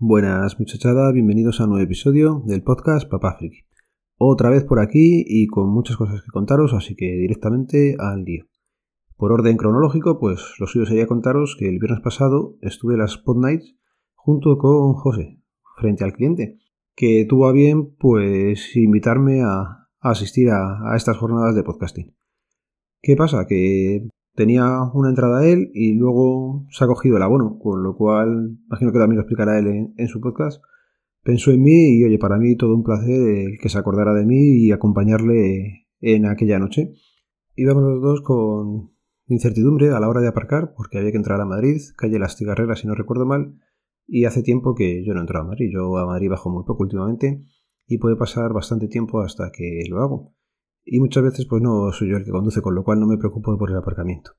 Buenas muchachada, bienvenidos a un nuevo episodio del podcast Papá Friki. Otra vez por aquí y con muchas cosas que contaros, así que directamente al día. Por orden cronológico, pues lo suyo sería contaros que el viernes pasado estuve en las Spot Nights junto con José, frente al cliente, que tuvo a bien pues invitarme a, asistir a estas jornadas de podcasting. ¿Qué pasa? Que tenía una entrada él y luego se ha cogido el abono, con lo cual imagino que también lo explicará él en, su podcast. Pensó en mí y oye, para mí todo un placer el que se acordara de mí y acompañarle en aquella noche. Íbamos los dos con incertidumbre a la hora de aparcar porque había que entrar a Madrid, calle Las Tigarreras si no recuerdo mal, y hace tiempo que yo no entro a Madrid, yo a Madrid bajo muy poco últimamente y puede pasar bastante tiempo hasta que lo hago y muchas veces pues no soy yo el que conduce, con lo cual no me preocupo por el aparcamiento.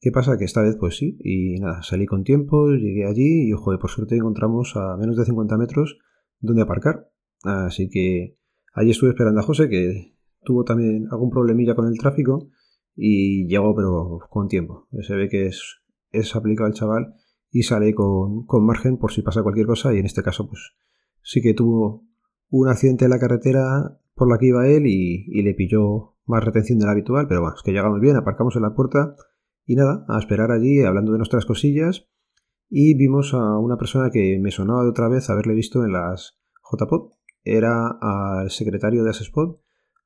¿Qué pasa? Que esta vez pues sí, y nada, salí con tiempo, llegué allí y ojo, por suerte encontramos a menos de 50 metros donde aparcar. Así que allí estuve esperando a José, que tuvo también algún problemilla con el tráfico y llegó pero con tiempo. Se ve que es, es aplicado el chaval y sale con, con margen por si pasa cualquier cosa y en este caso pues sí que tuvo un accidente en la carretera por la que iba él y, le pilló más retención de la habitual, pero bueno, es que llegamos bien, aparcamos en la puerta y nada, a esperar allí hablando de nuestras cosillas y vimos a una persona que me sonaba de otra vez haberle visto en las JPod, era al secretario de Asespod,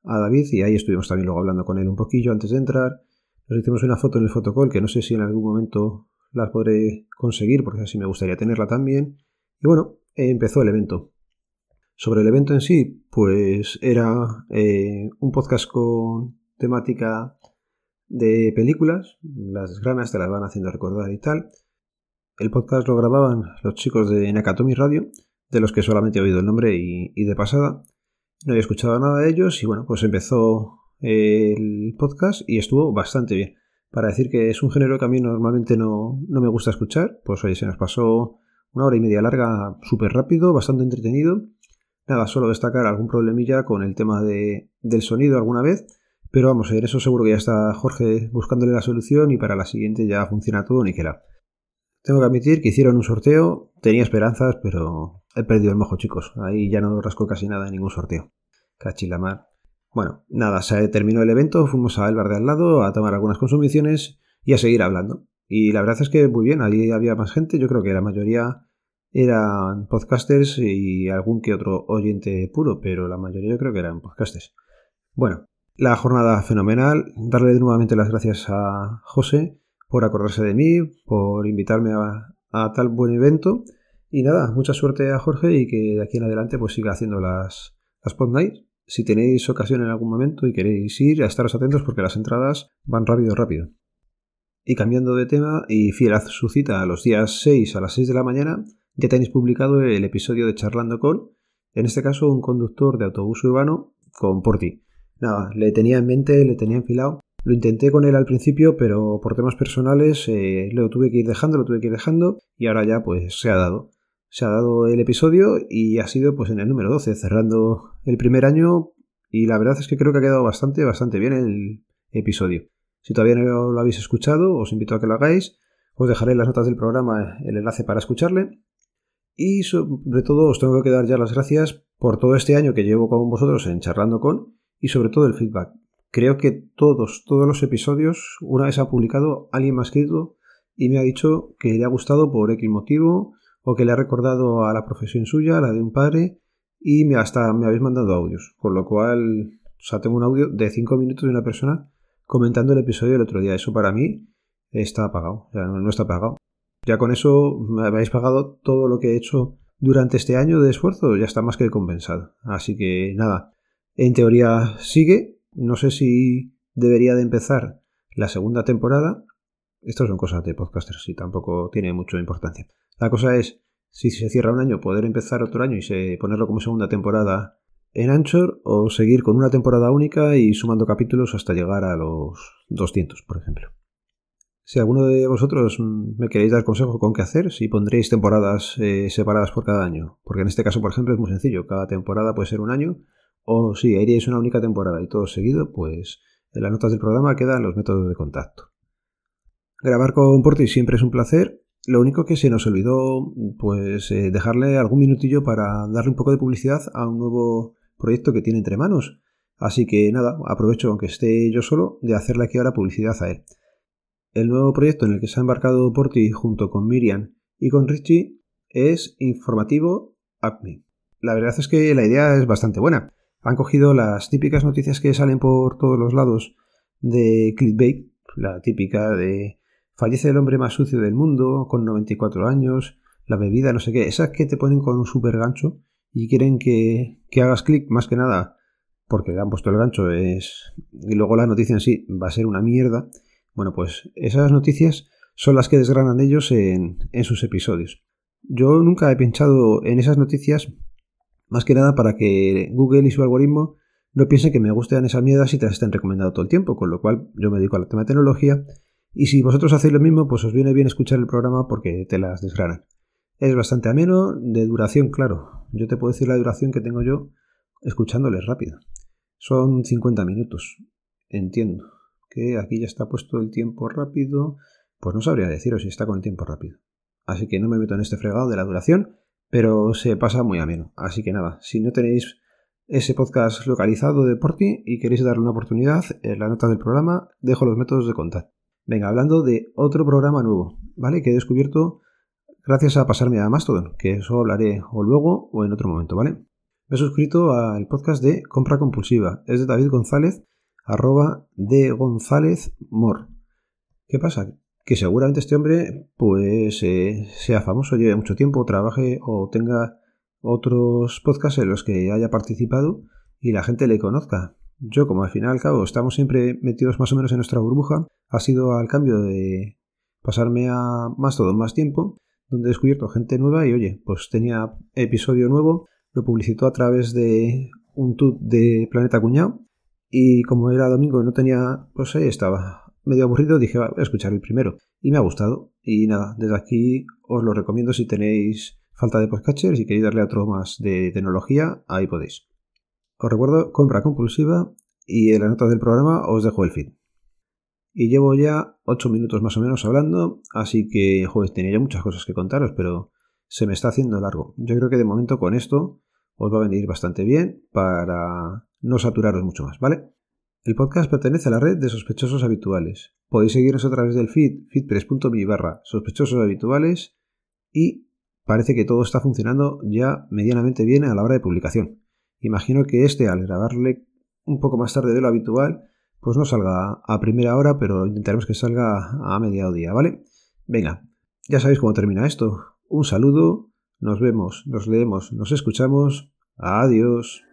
a David, y ahí estuvimos también luego hablando con él un poquillo antes de entrar. Nos hicimos una foto en el fotocall que no sé si en algún momento la podré conseguir porque así me gustaría tenerla también. Y bueno, empezó el evento. Sobre el evento en sí, pues era eh, un podcast con temática de películas, las granas te las van haciendo recordar y tal. El podcast lo grababan los chicos de Nakatomi Radio, de los que solamente he oído el nombre y, de pasada. No había escuchado nada de ellos y bueno, pues empezó el podcast y estuvo bastante bien. Para decir que es un género que a mí normalmente no, no me gusta escuchar, pues oye, se nos pasó una hora y media larga súper rápido, bastante entretenido Nada, solo destacar algún problemilla con el tema de, del sonido alguna vez, pero vamos, en eso seguro que ya está Jorge buscándole la solución y para la siguiente ya funciona todo ni niquela. Tengo que admitir que hicieron un sorteo, tenía esperanzas, pero he perdido el mojo, chicos. Ahí ya no rascó casi nada en ningún sorteo. Cachilamar. Bueno, nada, se terminó el evento, fuimos al bar de al lado a tomar algunas consumiciones y a seguir hablando. Y la verdad es que muy bien, allí había más gente, yo creo que la mayoría eran podcasters y algún que otro oyente puro, pero la mayoría yo creo que eran podcasters. Bueno, la jornada fenomenal. Darle nuevamente las gracias a José por acordarse de mí, por invitarme a, tal buen evento. Y nada, mucha suerte a Jorge y que de aquí en adelante pues siga haciendo las, las Pod. Si tenéis ocasión en algún momento y queréis ir, a estaros atentos porque las entradas van rápido, rápido. Y cambiando de tema, y fiel a su cita a los días 6 a las 6 de la mañana, ya tenéis publicado el episodio de Charlando con, en este caso un conductor de autobús urbano con Porti. Nada, le tenía en mente, le tenía enfilado. Lo intenté con él al principio, pero por temas personales eh, lo tuve que ir dejando, lo tuve que ir dejando y ahora ya pues se ha dado. Se ha dado el episodio y ha sido pues en el número 12, cerrando el primer año y la verdad es que creo que ha quedado bastante, bastante bien el episodio. Si todavía no lo habéis escuchado, os invito a que lo hagáis. Os dejaré en las notas del programa el enlace para escucharle. Y sobre todo os tengo que dar ya las gracias por todo este año que llevo con vosotros en charlando con y sobre todo el feedback. Creo que todos, todos los episodios, una vez ha publicado, alguien me ha escrito y me ha dicho que le ha gustado por X motivo o que le ha recordado a la profesión suya, la de un padre, y me, hasta me habéis mandado audios. Con lo cual, o sea, tengo un audio de 5 minutos de una persona comentando el episodio del otro día. Eso para mí está apagado, no está apagado. Ya con eso me habéis pagado todo lo que he hecho durante este año de esfuerzo, ya está más que compensado. Así que nada, en teoría sigue. No sé si debería de empezar la segunda temporada. Estas son cosas de podcasters y tampoco tiene mucha importancia. La cosa es, si se cierra un año, poder empezar otro año y ponerlo como segunda temporada en Anchor o seguir con una temporada única y sumando capítulos hasta llegar a los 200, por ejemplo. Si alguno de vosotros me queréis dar consejo con qué hacer, si pondréis temporadas eh, separadas por cada año, porque en este caso, por ejemplo, es muy sencillo, cada temporada puede ser un año, o si haríais una única temporada y todo seguido, pues en las notas del programa quedan los métodos de contacto. Grabar con Porti siempre es un placer. Lo único que se nos olvidó, pues, eh, dejarle algún minutillo para darle un poco de publicidad a un nuevo proyecto que tiene entre manos. Así que nada, aprovecho, aunque esté yo solo, de hacerle aquí ahora publicidad a él. El nuevo proyecto en el que se ha embarcado Porti junto con Miriam y con Richie es informativo ACME. La verdad es que la idea es bastante buena. Han cogido las típicas noticias que salen por todos los lados de clickbait, la típica de Fallece el hombre más sucio del mundo, con 94 años, la bebida, no sé qué. Esas que te ponen con un super gancho y quieren que, hagas clic más que nada porque le han puesto el gancho es y luego la noticia en sí va a ser una mierda. Bueno, pues esas noticias son las que desgranan ellos en, en sus episodios. Yo nunca he pinchado en esas noticias más que nada para que Google y su algoritmo no piensen que me gustan esas mierdas y te las estén recomendando todo el tiempo, con lo cual yo me dedico a la tema de tecnología y si vosotros hacéis lo mismo, pues os viene bien escuchar el programa porque te las desgranan. Es bastante ameno, de duración, claro. Yo te puedo decir la duración que tengo yo escuchándoles rápido. Son 50 minutos. Entiendo. Que aquí ya está puesto el tiempo rápido. Pues no sabría deciros si está con el tiempo rápido. Así que no me meto en este fregado de la duración, pero se pasa muy ameno. Así que nada, si no tenéis ese podcast localizado de Porti y queréis darle una oportunidad, en la nota del programa dejo los métodos de contacto. Venga, hablando de otro programa nuevo, ¿vale? Que he descubierto gracias a pasarme a Mastodon, que eso hablaré o luego o en otro momento, ¿vale? Me he suscrito al podcast de Compra Compulsiva. Es de David González, arroba de González Mor. ¿Qué pasa? Que seguramente este hombre, pues, eh, sea famoso, lleve mucho tiempo, trabaje o tenga otros podcasts en los que haya participado y la gente le conozca. Yo, como al final al cabo estamos siempre metidos más o menos en nuestra burbuja, ha sido al cambio de pasarme a más todo más tiempo, donde he descubierto gente nueva y oye, pues tenía episodio nuevo, lo publicitó a través de un tut de Planeta Cuñado y como era domingo y no tenía, pues ahí estaba medio aburrido, dije, voy a escuchar el primero y me ha gustado y nada, desde aquí os lo recomiendo si tenéis falta de podcatchers y queréis darle otro más de tecnología, ahí podéis. Os recuerdo compra compulsiva y en la nota del programa os dejo el feed. Y llevo ya 8 minutos más o menos hablando, así que, joder, tenía ya muchas cosas que contaros, pero se me está haciendo largo. Yo creo que de momento con esto os va a venir bastante bien para no saturaros mucho más, ¿vale? El podcast pertenece a la red de sospechosos habituales. Podéis seguirnos a través del feed, feedpress.me barra sospechosos habituales y parece que todo está funcionando ya medianamente bien a la hora de publicación. Imagino que este, al grabarle un poco más tarde de lo habitual, pues no salga a primera hora, pero intentaremos que salga a mediodía, ¿vale? Venga, ya sabéis cómo termina esto. Un saludo, nos vemos, nos leemos, nos escuchamos. Adiós.